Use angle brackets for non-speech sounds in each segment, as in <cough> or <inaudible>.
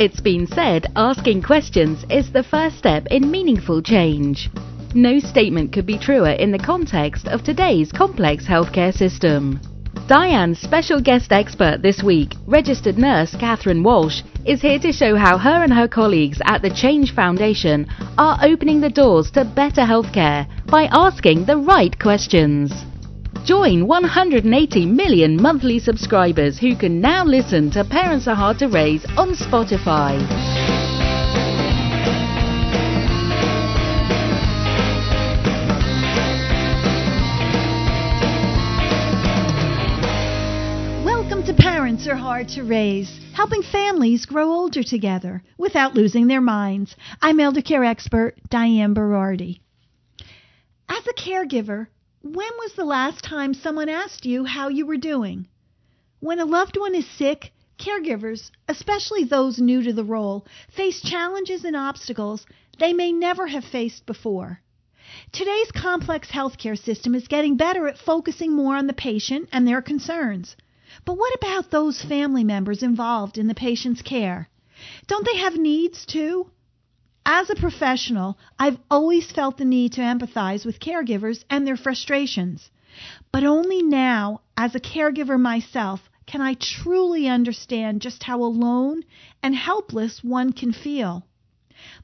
It's been said asking questions is the first step in meaningful change. No statement could be truer in the context of today's complex healthcare system. Diane's special guest expert this week, registered nurse Catherine Walsh, is here to show how her and her colleagues at the Change Foundation are opening the doors to better healthcare by asking the right questions. Join 180 million monthly subscribers who can now listen to Parents Are Hard to Raise on Spotify. Welcome to Parents Are Hard to Raise, helping families grow older together without losing their minds. I'm elder care expert Diane Berardi. As a caregiver, when was the last time someone asked you how you were doing? When a loved one is sick, caregivers, especially those new to the role, face challenges and obstacles they may never have faced before. Today's complex healthcare system is getting better at focusing more on the patient and their concerns. But what about those family members involved in the patient's care? Don't they have needs too? As a professional, I've always felt the need to empathize with caregivers and their frustrations. But only now, as a caregiver myself, can I truly understand just how alone and helpless one can feel.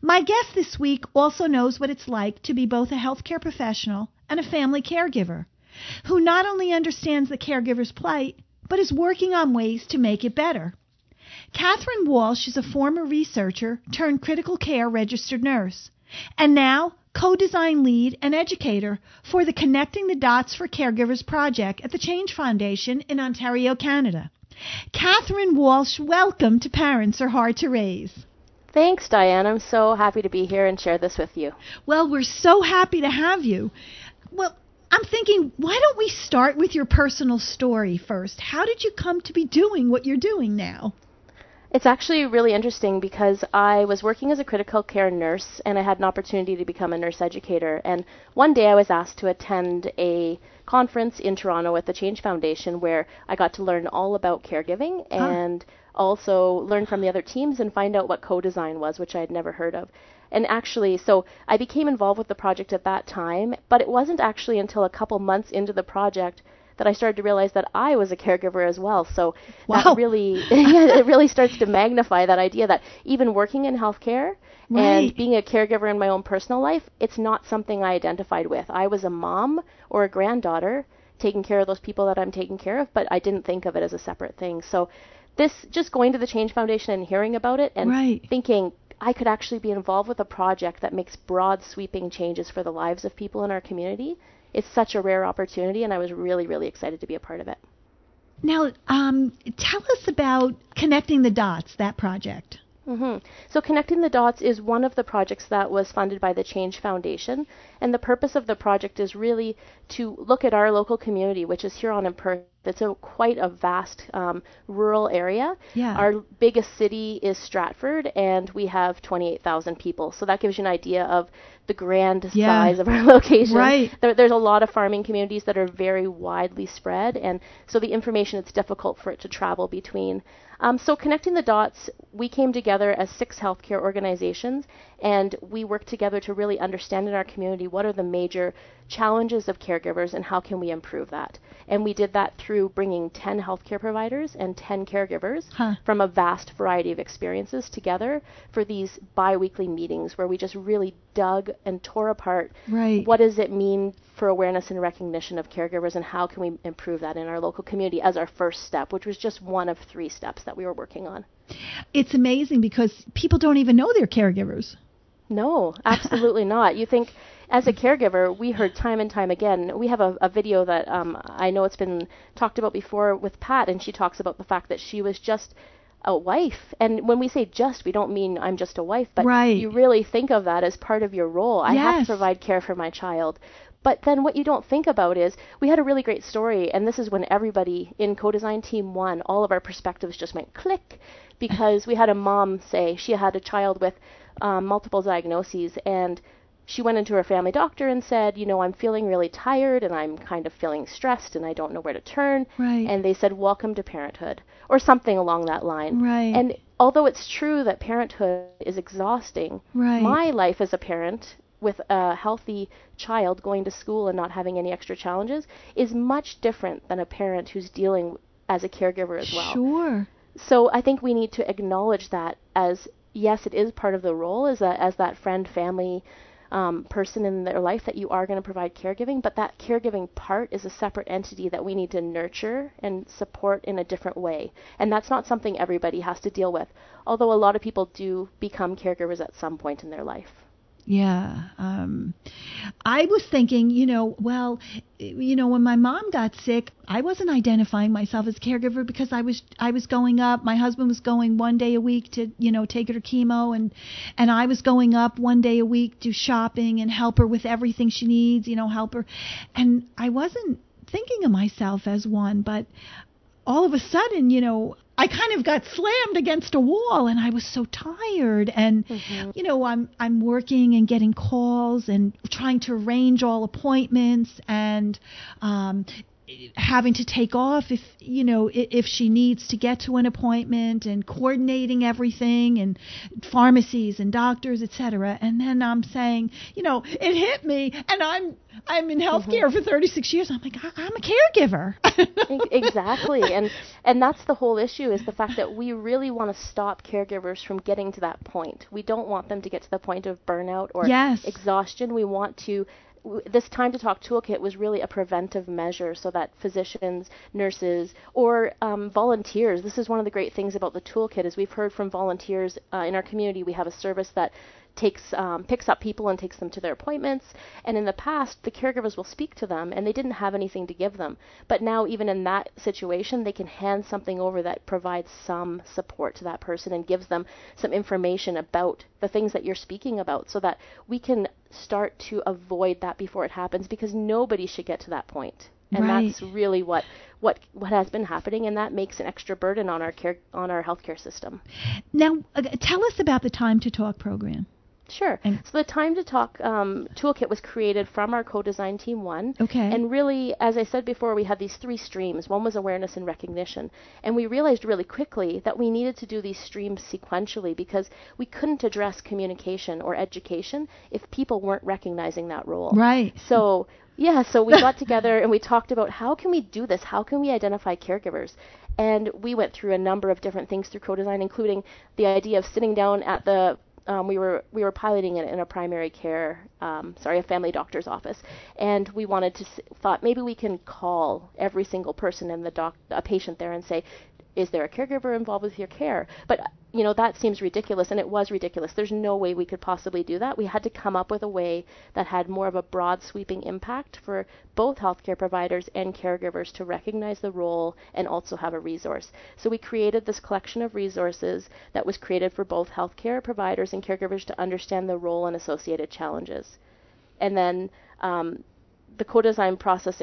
My guest this week also knows what it's like to be both a healthcare professional and a family caregiver, who not only understands the caregiver's plight, but is working on ways to make it better. Catherine Walsh is a former researcher turned critical care registered nurse, and now co-design lead and educator for the Connecting the Dots for Caregivers project at the Change Foundation in Ontario, Canada. Catherine Walsh, welcome to Parents Are Hard to Raise. Thanks, Diane. I'm so happy to be here and share this with you. Well, we're so happy to have you. Well, I'm thinking, why don't we start with your personal story first? How did you come to be doing what you're doing now? It's actually really interesting because I was working as a critical care nurse and I had an opportunity to become a nurse educator. And one day I was asked to attend a conference in Toronto at the Change Foundation where I got to learn all about caregiving huh. and also learn from the other teams and find out what co design was, which I had never heard of. And actually, so I became involved with the project at that time, but it wasn't actually until a couple months into the project that I started to realize that I was a caregiver as well. So wow. that <laughs> really, <laughs> yeah, it really starts to magnify that idea that even working in healthcare right. and being a caregiver in my own personal life, it's not something I identified with. I was a mom or a granddaughter taking care of those people that I'm taking care of, but I didn't think of it as a separate thing. So this just going to the Change Foundation and hearing about it and right. thinking I could actually be involved with a project that makes broad sweeping changes for the lives of people in our community it's such a rare opportunity, and I was really, really excited to be a part of it. Now, um, tell us about Connecting the Dots, that project. Mm-hmm. So, Connecting the Dots is one of the projects that was funded by the Change Foundation. And the purpose of the project is really to look at our local community, which is Huron and Perth. It's a quite a vast um, rural area. Yeah. Our biggest city is Stratford, and we have 28,000 people. So that gives you an idea of the grand yeah. size of our <laughs> location. Right. There, there's a lot of farming communities that are very widely spread, and so the information it's difficult for it to travel between. Um, so connecting the dots, we came together as six healthcare organizations, and we worked together to really understand in our community what are the major challenges of caregivers and how can we improve that. And we did that through bringing 10 healthcare providers and 10 caregivers huh. from a vast variety of experiences together for these biweekly meetings where we just really dug and tore apart right. what does it mean for awareness and recognition of caregivers and how can we improve that in our local community as our first step, which was just one of three steps that we were working on. It's amazing because people don't even know they're caregivers. No, absolutely <laughs> not. You think as a caregiver, we heard time and time again. We have a, a video that um, I know it's been talked about before with Pat, and she talks about the fact that she was just a wife. And when we say just, we don't mean I'm just a wife, but right. you really think of that as part of your role. I have to provide care for my child. But then what you don't think about is we had a really great story, and this is when everybody in co-design team one, all of our perspectives just went click because we had a mom say she had a child with um, multiple diagnoses, and she went into her family doctor and said, you know, I'm feeling really tired and I'm kind of feeling stressed and I don't know where to turn. Right. And they said, welcome to parenthood or something along that line. Right. And although it's true that parenthood is exhausting, right. my life as a parent with a healthy child going to school and not having any extra challenges is much different than a parent who's dealing as a caregiver as well. Sure. So I think we need to acknowledge that as yes, it is part of the role as that as that friend, family, um, person in their life that you are going to provide caregiving, but that caregiving part is a separate entity that we need to nurture and support in a different way. And that's not something everybody has to deal with, although a lot of people do become caregivers at some point in their life. Yeah. Um, I was thinking, you know, well, you know, when my mom got sick, I wasn't identifying myself as caregiver because I was I was going up. My husband was going one day a week to, you know, take her to chemo, and and I was going up one day a week to shopping and help her with everything she needs, you know, help her. And I wasn't thinking of myself as one, but all of a sudden, you know, I kind of got slammed against a wall and I was so tired and mm-hmm. you know I'm I'm working and getting calls and trying to arrange all appointments and um having to take off if you know if she needs to get to an appointment and coordinating everything and pharmacies and doctors etc and then I'm saying you know it hit me and I'm I'm in healthcare mm-hmm. for 36 years. I'm like I- am a caregiver. Exactly. And and that's the whole issue is the fact that we really want to stop caregivers from getting to that point. We don't want them to get to the point of burnout or yes. exhaustion. We want to this time to talk toolkit was really a preventive measure so that physicians nurses or um, volunteers this is one of the great things about the toolkit is we've heard from volunteers uh, in our community we have a service that takes um, picks up people and takes them to their appointments. And in the past, the caregivers will speak to them, and they didn't have anything to give them. But now, even in that situation, they can hand something over that provides some support to that person and gives them some information about the things that you're speaking about, so that we can start to avoid that before it happens. Because nobody should get to that point and right. that's really what what what has been happening and that makes an extra burden on our care on our healthcare system now uh, tell us about the time to talk program Sure. And so the Time to Talk um, toolkit was created from our co-design team one. Okay. And really, as I said before, we had these three streams. One was awareness and recognition, and we realized really quickly that we needed to do these streams sequentially because we couldn't address communication or education if people weren't recognizing that role. Right. So yeah, so we got together and we talked about how can we do this? How can we identify caregivers? And we went through a number of different things through co-design, including the idea of sitting down at the um, we were we were piloting it in a primary care, um, sorry, a family doctor's office, and we wanted to thought maybe we can call every single person in the doc a patient there and say, is there a caregiver involved with your care? But you know that seems ridiculous, and it was ridiculous. There's no way we could possibly do that. We had to come up with a way that had more of a broad, sweeping impact for both healthcare providers and caregivers to recognize the role and also have a resource. So we created this collection of resources that was created for both healthcare providers and caregivers to understand the role and associated challenges. And then um, the co-design process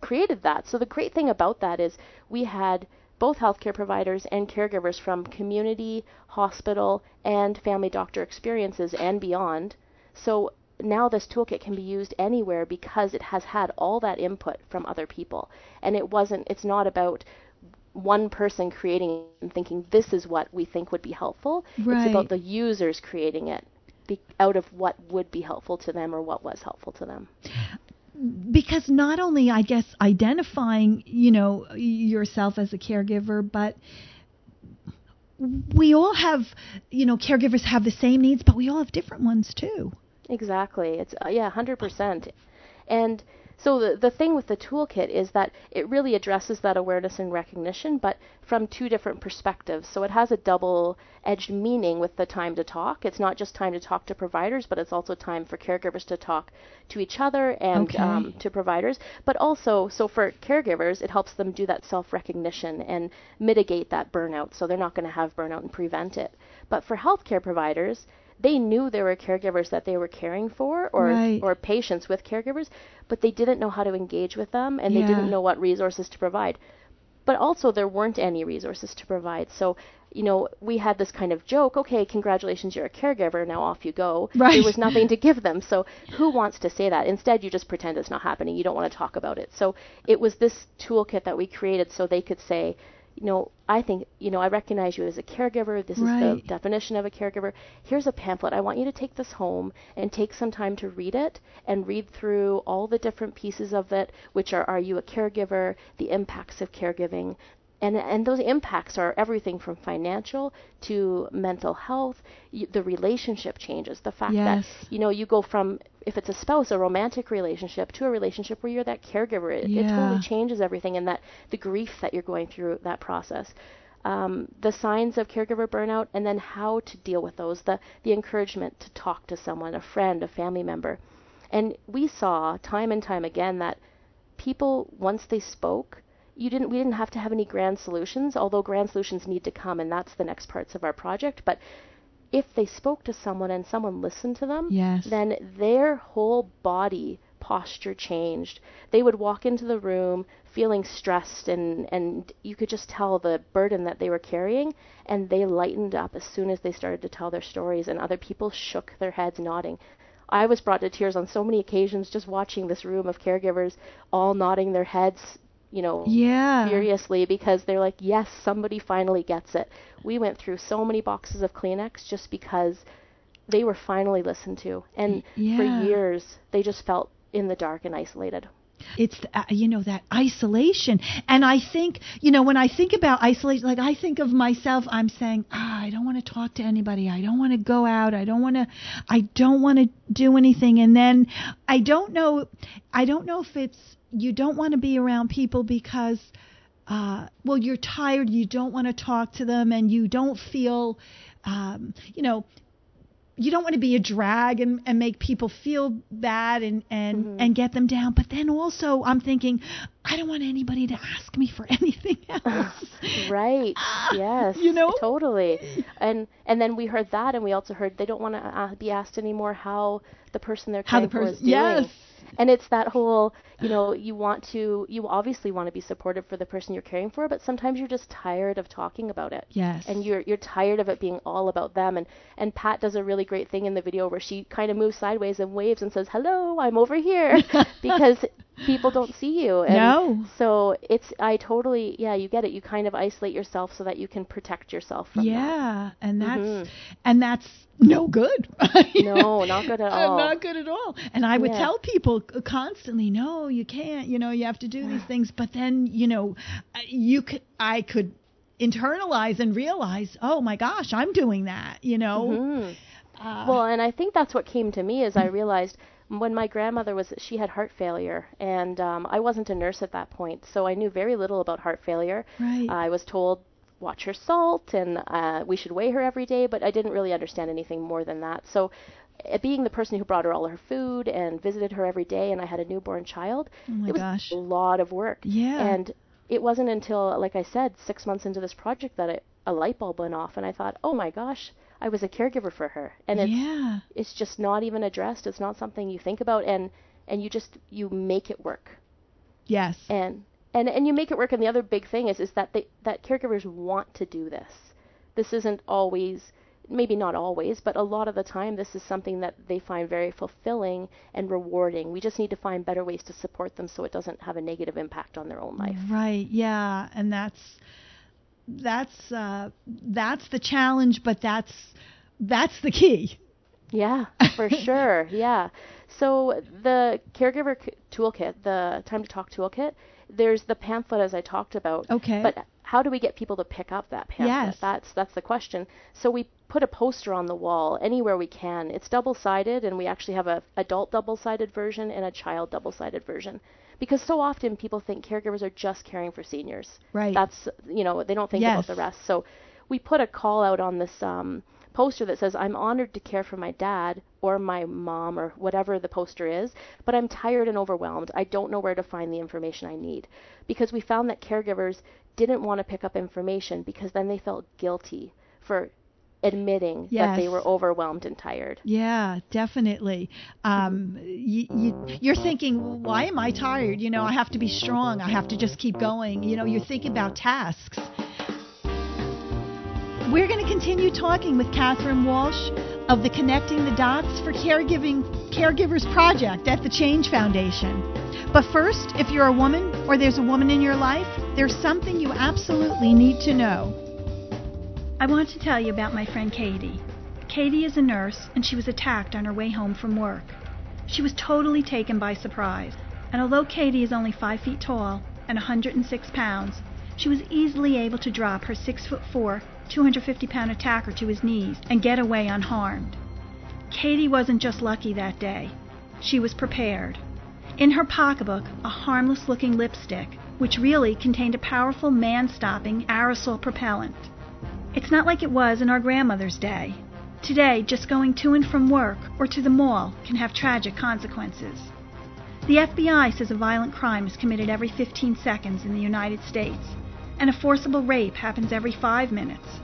created that. So the great thing about that is we had both healthcare providers and caregivers from community, hospital, and family doctor experiences and beyond. So now this toolkit can be used anywhere because it has had all that input from other people. And it wasn't it's not about one person creating and thinking this is what we think would be helpful. Right. It's about the users creating it be, out of what would be helpful to them or what was helpful to them because not only I guess identifying, you know, yourself as a caregiver, but we all have, you know, caregivers have the same needs, but we all have different ones too. Exactly. It's uh, yeah, 100%. And so the, the thing with the toolkit is that it really addresses that awareness and recognition, but from two different perspectives. So it has a double edged meaning with the time to talk. It's not just time to talk to providers, but it's also time for caregivers to talk to each other and Okay. um, to providers. But also, so for caregivers, it helps them do that self recognition and mitigate that burnout. So they're not going to have burnout and prevent it. But for healthcare providers, they knew there were caregivers that they were caring for or Right. or patients with caregivers, but they didn't know how to engage with them and Yeah. they didn't know what resources to provide. But also there weren't any resources to provide. So, you know, we had this kind of joke, okay, congratulations, you're a caregiver, now off you go. Right. There was nothing to <laughs> give them. So, who wants to say that? Instead, you just pretend it's not happening. You don't want to talk about it. So, it was this toolkit that we created so they could say, you know, I think, you know, I recognize you as a caregiver. This is the definition of a caregiver. Here's a pamphlet. I want you to take this home and take some time to read it and read through all the different pieces of it, which are are you a caregiver, the impacts of caregiving. And, and those impacts are everything from financial to mental health, y- the relationship changes, the fact Yes. that you know you go from if it's a spouse, a romantic relationship, to a relationship where you're that caregiver. It, it totally changes everything, and that the grief that you're going through that process um, the signs of caregiver burnout, and then how to deal with those, the, the encouragement to talk to someone, a friend, a family member. And we saw time and time again that people, once they spoke, you didn't, we didn't have to have any grand solutions, although grand solutions need to come, and that's the next parts of our project. But if they spoke to someone and someone listened to them, Yes. then their whole body posture changed. They would walk into the room feeling stressed and and you could just tell the burden that they were carrying and they lightened up as soon as they started to tell their stories and other people shook their heads nodding. I was brought to tears on so many occasions just watching this room of caregivers all nodding their heads, you know, Yeah. furiously because they're like, yes, somebody finally gets it. We went through so many boxes of Kleenex just because they were finally listened to. And Yeah. for years, they just felt in the dark and isolated. It's uh, you know that isolation. And i think you know when i think about isolation like i think of myself i'm saying ah, i don't want to talk to anybody. I don't want to go out. I don't want to i don't want to do anything. And then i don't know i don't know if it's you don't want to be around people because uh, well, you're tired, you don't want to talk to them, and you don't feel, um, you know, you don't want to be a drag and, and make people feel bad and and Mhm. and get them down. But then also, I'm thinking, I don't want anybody to ask me for <laughs> anything else. <laughs> right. Yes. You know? Totally. And and then we heard that, and we also heard they don't want to uh, be asked anymore how the person they're How the caring for is doing. yes, And it's that whole, you know, you want to, you obviously want to be supportive for the person you're caring for, but sometimes you're just tired of talking about it. yes, and you're you're tired of it being all about them. And and Pat does a really great thing in the video where she kind of moves sideways and waves and says hello I'm over here. <laughs> Because people don't see you. And No. so it's I totally yeah you get it. You kind of isolate yourself so that you can protect yourself from that. Yeah, and that's Mhm. and that's no good. <laughs> No, not good at <laughs> Uh, all. Not good at all. And I would Yeah. tell people constantly, no, you can't. You know, you have to do these <sighs> things. But then, you know, uh, you could, I could internalize and realize, oh my gosh, I'm doing that. You know. Mhm. Uh, Well, and I think that's what came to me is I <laughs> realized when my grandmother was she had heart failure and um, I wasn't a nurse at that point, so I knew very little about heart failure. right. I was told watch her salt and uh, we should weigh her every day, but I didn't really understand anything more than that. So, uh, being the person who brought her all her food and visited her every day, and I had a newborn child, oh it was gosh. a lot of work. Yeah. And it wasn't until, like I said, six months into this project that it, a light bulb went off, and I thought, oh my gosh, I was a caregiver for her, and it's yeah. it's just not even addressed. It's not something you think about, and and you just you make it work Yes. and and and you make it work and the other big thing is is that they that caregivers want to do this this isn't always maybe not always but a lot of the time this is something that they find very fulfilling and rewarding we just need to find better ways to support them so it doesn't have a negative impact on their own life Right. Yeah. And that's that's uh, that's the challenge, but that's that's the key. Yeah, for <laughs> sure. Yeah. So the caregiver toolkit, the time to talk toolkit, there's the pamphlet as I talked about. Okay. But how do we get people to pick up that pamphlet? Yes. That's that's the question. So we put a poster on the wall anywhere we can. It's double-sided, and we actually have a adult double-sided version and a child double-sided version. Because so often people think caregivers are just caring for seniors. Right. That's you know they don't think Yes. about the rest. So we put a call out on this um, poster that says, "I'm honored to care for my dad or my mom or whatever the poster is, but I'm tired and overwhelmed. I don't know where to find the information I need." Because we found that caregivers didn't want to pick up information because then they felt guilty for admitting that they were overwhelmed and tired. Yeah, definitely. Um, you, you, you're thinking, why am I tired? You know, I have to be strong. I have to just keep going. You know, you're thinking about tasks. We're going to continue talking with Catherine Walsh of the Connecting the Dots for Caregiving Caregivers Project at the Change Foundation. But first, if you're a woman or there's a woman in your life, there's something you absolutely need to know. I want to tell you about my friend Katie. Katie is a nurse, and she was attacked on her way home from work. She was totally taken by surprise, and although Katie is only 5 feet tall and 106 pounds, she was easily able to drop her 6 foot 4, 250 pound attacker to his knees and get away unharmed. Katie wasn't just lucky that day, she was prepared. In her pocketbook, a harmless looking lipstick, which really contained a powerful man stopping aerosol propellant. It's not like it was in our grandmother's day. Today, just going to and from work or to the mall can have tragic consequences. The FBI says a violent crime is committed every 15 seconds in the United States, and a forcible rape happens every five minutes.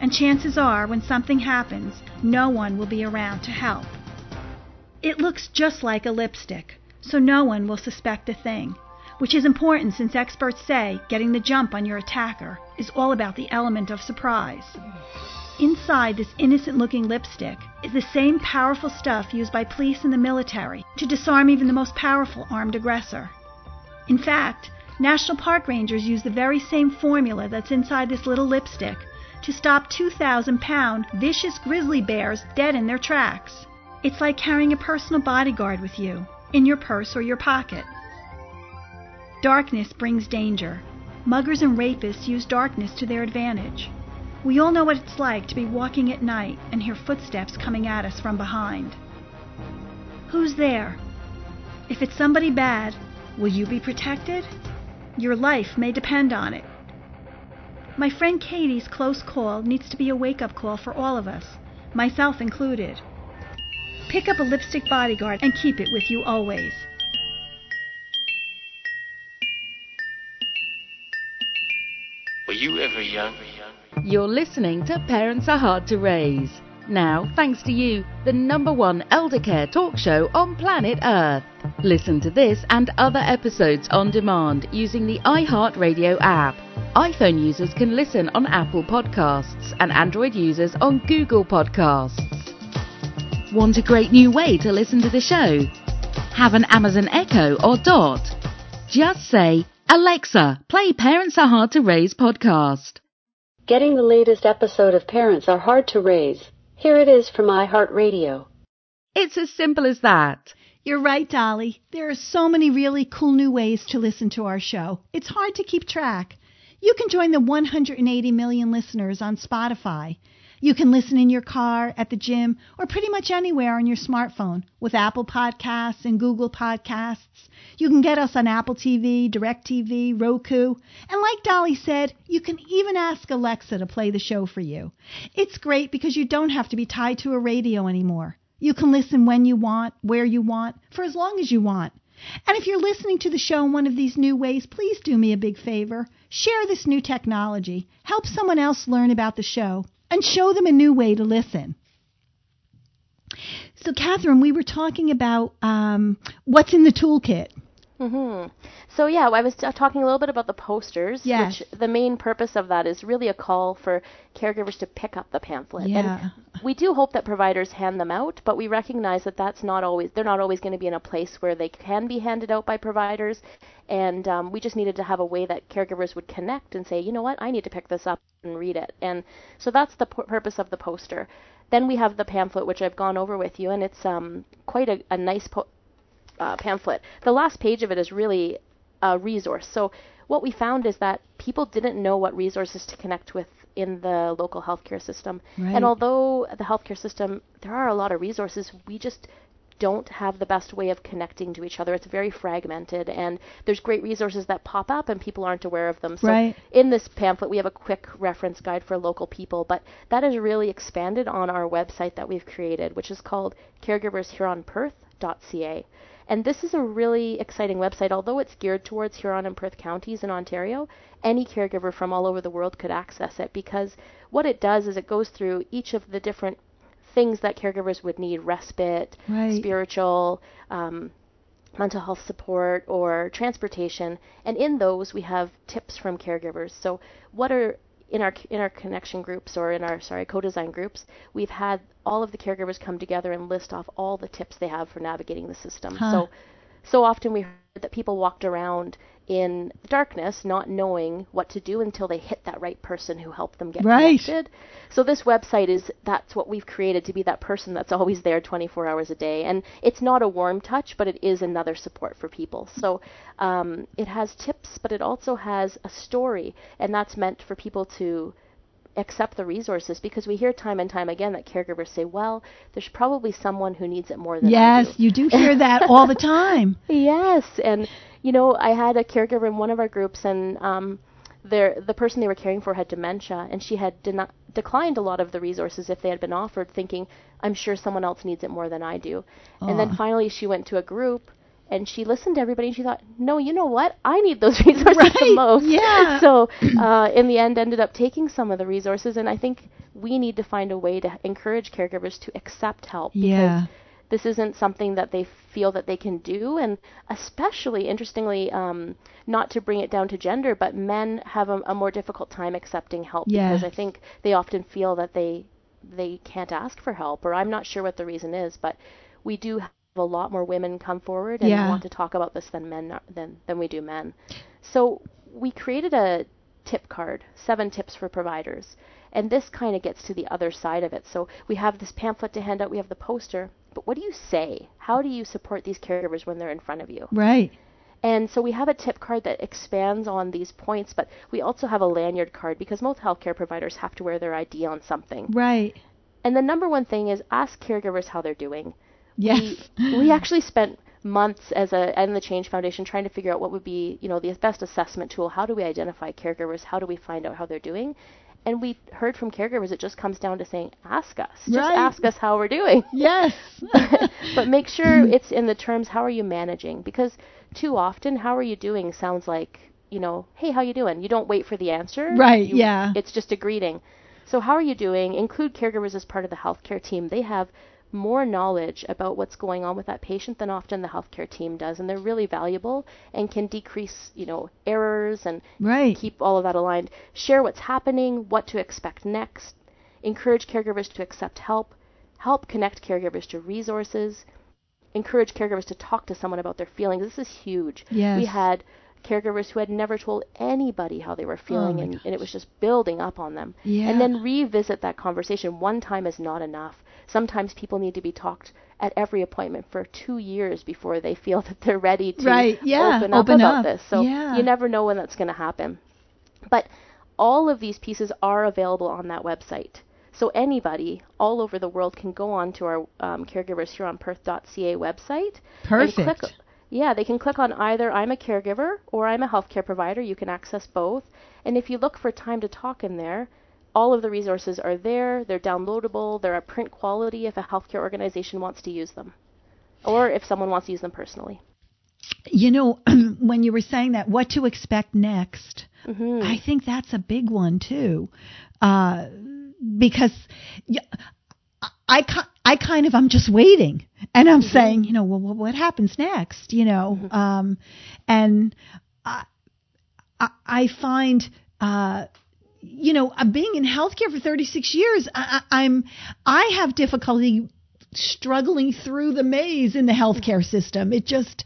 And chances are, when something happens, no one will be around to help. It looks just like a lipstick, so no one will suspect a thing, which is important since experts say getting the jump on your attacker is all about the element of surprise. Inside this innocent looking lipstick is the same powerful stuff used by police and the military to disarm even the most powerful armed aggressor. In fact, National Park Rangers use the very same formula that's inside this little lipstick to stop 2,000 pound vicious grizzly bears dead in their tracks. It's like carrying a personal bodyguard with you, in your purse or your pocket. Darkness brings danger. Muggers and rapists use darkness to their advantage. We all know what it's like to be walking at night and hear footsteps coming at us from behind. Who's there? If it's somebody bad, will you be protected? Your life may depend on it. My friend Katie's close call needs to be a wake up call for all of us, myself included. Pick up a lipstick bodyguard and keep it with you always. Were you ever young? You're listening to Parents Are Hard to Raise. Now, thanks to you, the number one elder care talk show on planet Earth. Listen to this and other episodes on demand using the iHeartRadio app. iPhone users can listen on Apple Podcasts and Android users on Google Podcasts. Want a great new way to listen to the show? Have an Amazon Echo or Dot? Just say, Alexa, play Parents Are Hard to Raise podcast. Getting the latest episode of Parents Are Hard to Raise. Here it is from iHeartRadio. It's as simple as that. You're right, Dolly. There are so many really cool new ways to listen to our show. It's hard to keep track. You can join the 180 million listeners on Spotify. You can listen in your car, at the gym, or pretty much anywhere on your smartphone with Apple Podcasts and Google Podcasts. You can get us on Apple TV, DirecTV, Roku, and like Dolly said, you can even ask Alexa to play the show for you. It's great because you don't have to be tied to a radio anymore. You can listen when you want, where you want, for as long as you want. And if you're listening to the show in one of these new ways, please do me a big favor. Share this new technology. Help someone else learn about the show and show them a new way to listen. So, Catherine, we were talking about um, what's in the toolkit. Hmm So yeah, I was t- talking a little bit about the posters, Yes. which the main purpose of that is really a call for caregivers to pick up the pamphlet. Yeah. And we do hope that providers hand them out, but we recognize that that's not always they're not always going to be in a place where they can be handed out by providers, and um, we just needed to have a way that caregivers would connect and say, you know what, I need to pick this up and read it. And so that's the pu- purpose of the poster. Then we have the pamphlet, which I've gone over with you, and it's um, quite a, a nice po- uh, pamphlet. The last page of it is really a resource. So what we found is that people didn't know what resources to connect with in the local healthcare system. Right. And although the healthcare system, there are a lot of resources, we just don't have the best way of connecting to each other. It's very fragmented, and there's great resources that pop up, and people aren't aware of them. So, Right. in this pamphlet, we have a quick reference guide for local people, but that is really expanded on our website that we've created, which is called caregivershuronperth.ca. And this is a really exciting website. Although it's geared towards Huron and Perth counties in Ontario, any caregiver from all over the world could access it because what it does is it goes through each of the different things that caregivers would need respite, Right. spiritual, um, mental health support, or transportation. And in those, we have tips from caregivers. So, what are in our in our connection groups or in our sorry co-design groups, we've had all of the caregivers come together and list off all the tips they have for navigating the system. Huh. So, so often we heard that people walked around in darkness not knowing what to do until they hit that right person who helped them get Right. connected. So this website is that's what we've created to be that person that's always there 24 hours a day. And it's not a warm touch, but it is another support for people. So um, it has tips, but it also has a story, and that's meant for people to accept the resources because we hear time and time again that caregivers say, "Well, there's probably someone who needs it more than I Yes, do." you do hear that all the <laughs> time. Yes, and you know, I had a caregiver in one of our groups, and um, their the person they were caring for had dementia, and she had deni- declined a lot of the resources if they had been offered, thinking, "I'm sure someone else needs it more than I do." And then finally, she went to a group. And she listened to everybody, and she thought, "No, you know what? I need those <laughs> resources the most." yeah. So, uh, in the end, ended up taking some of the resources, and I think we need to find a way to encourage caregivers to accept help because Yeah. This isn't something that they feel that they can do and especially interestingly um, not to bring it down to gender but men have a, a more difficult time accepting help because i think they often feel that they they can't ask for help or i'm not sure what the reason is but we do have a lot more women come forward and Yeah. want to talk about this than men than than we do men so we created a tip card, seven tips for providers. And this kind of gets to the other side of it. So we have this pamphlet to hand out, we have the poster, but what do you say? How do you support these caregivers when they're in front of you? Right. And so we have a tip card that expands on these points, but we also have a lanyard card because most healthcare providers have to wear their ID on something. Right. And the number one thing is ask caregivers how they're doing Yes. we, we <laughs> actually spent months as a and the Change Foundation trying to figure out what would be you know the best assessment tool. How do we identify caregivers? How do we find out how they're doing? And we heard from caregivers it just comes down to saying ask us, just Right. ask us how we're doing. <laughs> yes. <laughs> but make sure it's in the terms how are you managing because too often how are you doing sounds like you know hey how you doing you don't wait for the answer Right, You- yeah. it's just a greeting so how are you doing include caregivers as part of the healthcare team they have more knowledge about what's going on with that patient than often the healthcare team does and they're really valuable and can decrease you know errors and Right. keep all of that aligned. Share what's happening, what to expect next. Encourage caregivers to accept help. Help connect caregivers to resources. Encourage caregivers to talk to someone about their feelings. This is huge. Yes. We had caregivers who had never told anybody how they were oh feeling, Oh and, and it was just building up on them. Yeah. And then revisit that conversation. One time is not enough. Sometimes people need to be talked at every appointment for two years before they feel <laughs> that they're ready to Right, yeah, open up open about up. this. So Yeah. you never know when that's going to happen. But all of these pieces are available on that website. So anybody all over the world can go on to our um, caregivershuronperth.ca website. and Perfect. click, yeah, they can click on either I'm a caregiver or I'm a healthcare provider. You can access both. And if you look for time to talk in there, all of the resources are there. They're downloadable. They're at print quality if a healthcare organization wants to use them, or if someone wants to use them personally. You know, <clears throat> when you were saying that, what to expect next, hmm I think that's a big one too, uh, because I I kind of I'm just waiting, and I'm saying, you know, well, what what happens next, you know, um, and I I, I find. Uh, you know, uh, being in healthcare for 36 years, I, I'm I have difficulty struggling through the maze in the healthcare system. It just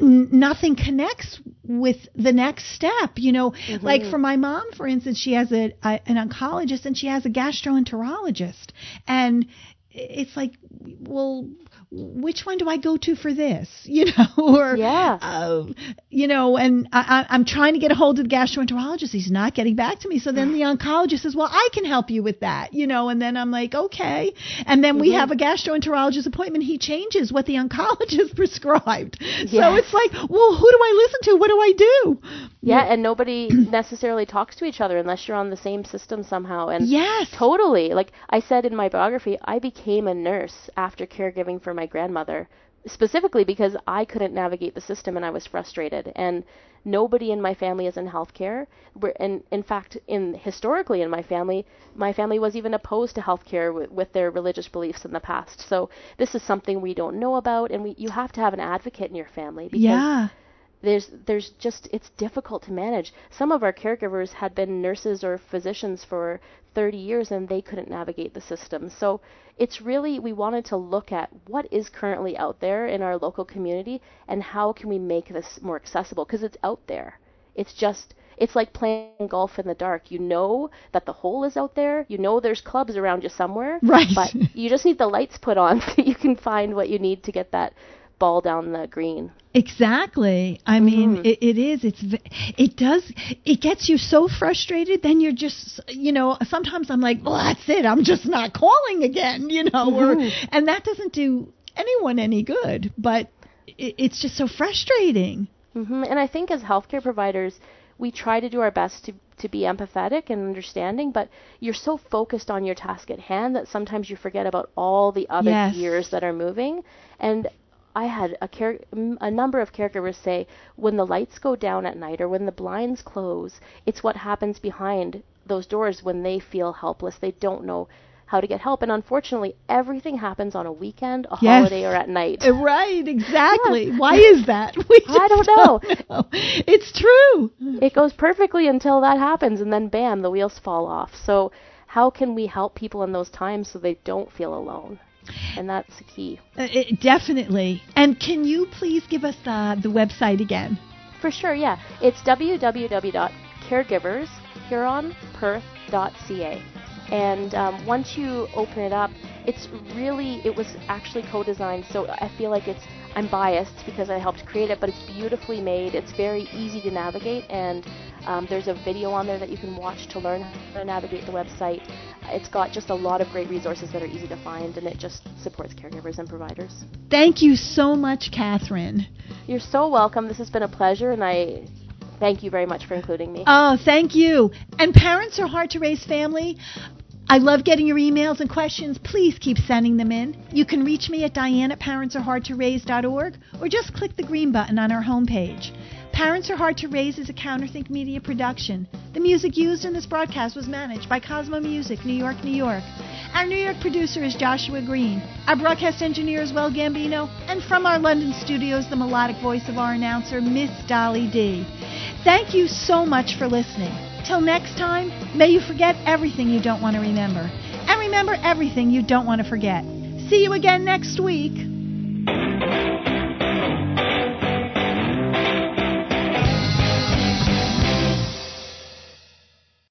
nothing connects with the next step. You know, like for my mom, for instance, she has a, a an oncologist and she has a gastroenterologist, and it's like, well, which one do I go to for this? <laughs> You know, or Yeah. uh, you know, and I, I, I'm trying to get a hold of the gastroenterologist. He's not getting back to me. So then the oncologist says, "Well, I can help you with that." You know, and then I'm like, "Okay." And then we have a gastroenterologist appointment. He changes what the oncologist <laughs> prescribed. So it's like, well, who do I listen to? What do I do? Yeah, and nobody <clears throat> necessarily talks to each other unless you're on the same system somehow. And Yes. Totally. Like I said in my biography, I became a nurse after caregiving for my grandmother, specifically because I couldn't navigate the system and I was frustrated. And nobody in my family is in healthcare. We're, and in fact, in historically in my family, my family was even opposed to healthcare with, with their religious beliefs in the past. So this is something we don't know about, and we, you have to have an advocate in your family because Yeah. There's there's just it's difficult to manage. Some of our caregivers had been nurses or physicians for 30 years and they couldn't navigate the system. So it's really we wanted to look at what is currently out there in our local community and how can we make this more accessible because it's out there. It's just it's like playing golf in the dark. You know that the hole is out there. You know there's clubs around you somewhere. Right. But you just need the lights put on <laughs> so you can find what you need to get that ball down the green. Exactly. I mean, Mhm. it, it is. It's. It does. It gets you so frustrated. Then you're just. You know. Sometimes I'm like, well, that's it. I'm just not calling again. You know. Or Mhm. and that doesn't do anyone any good. But it, it's just so frustrating. hmm And I think as healthcare providers, we try to do our best to, to be empathetic and understanding, but you're so focused on your task at hand that sometimes you forget about all the other Yes. gears that are moving. And I had a m- a number of caregivers say when the lights go down at night or when the blinds close, it's what happens behind those doors when they feel helpless. They don't know how to get help. And unfortunately, everything happens on a weekend, a Yes. holiday, or at night. Uh, Right. Exactly. Why is that? <laughs> We I don't know. know. It's true. it goes perfectly until that happens and then bam the wheels fall off so how can we help people in those times so they don't feel alone and that's the key Uh, it, definitely. And can you please give us uh, the website again? for sure yeah it's www.caregivers.huronperth.ca and um, once you open it up it's really it was actually co-designed so i feel like it's i'm biased because i helped create it but it's beautifully made it's very easy to navigate and um, there's a video on there that you can watch to learn how to navigate the website it's got just a lot of great resources that are easy to find and it just supports caregivers and providers Thank you so much, Catherine. you're so welcome this has been a pleasure and i thank you very much for including me Oh, thank you. And parents are hard to raise family. I love getting your emails and questions. Please keep sending them in. You can reach me at diane at parentsareHardToRaise.org or just click the green button on our homepage. Parents Are Hard to Raise is a Counterthink Media production. The music used in this broadcast was managed by Cosmo Music, New York, New York. Our New York producer is Joshua Green. Our broadcast engineer is Will Gambino. And from our London studios, the melodic voice of our announcer, Miss Dolly D. Thank you so much for listening. Till next time, may you forget everything you don't want to remember, and remember everything you don't want to forget. See you again next week.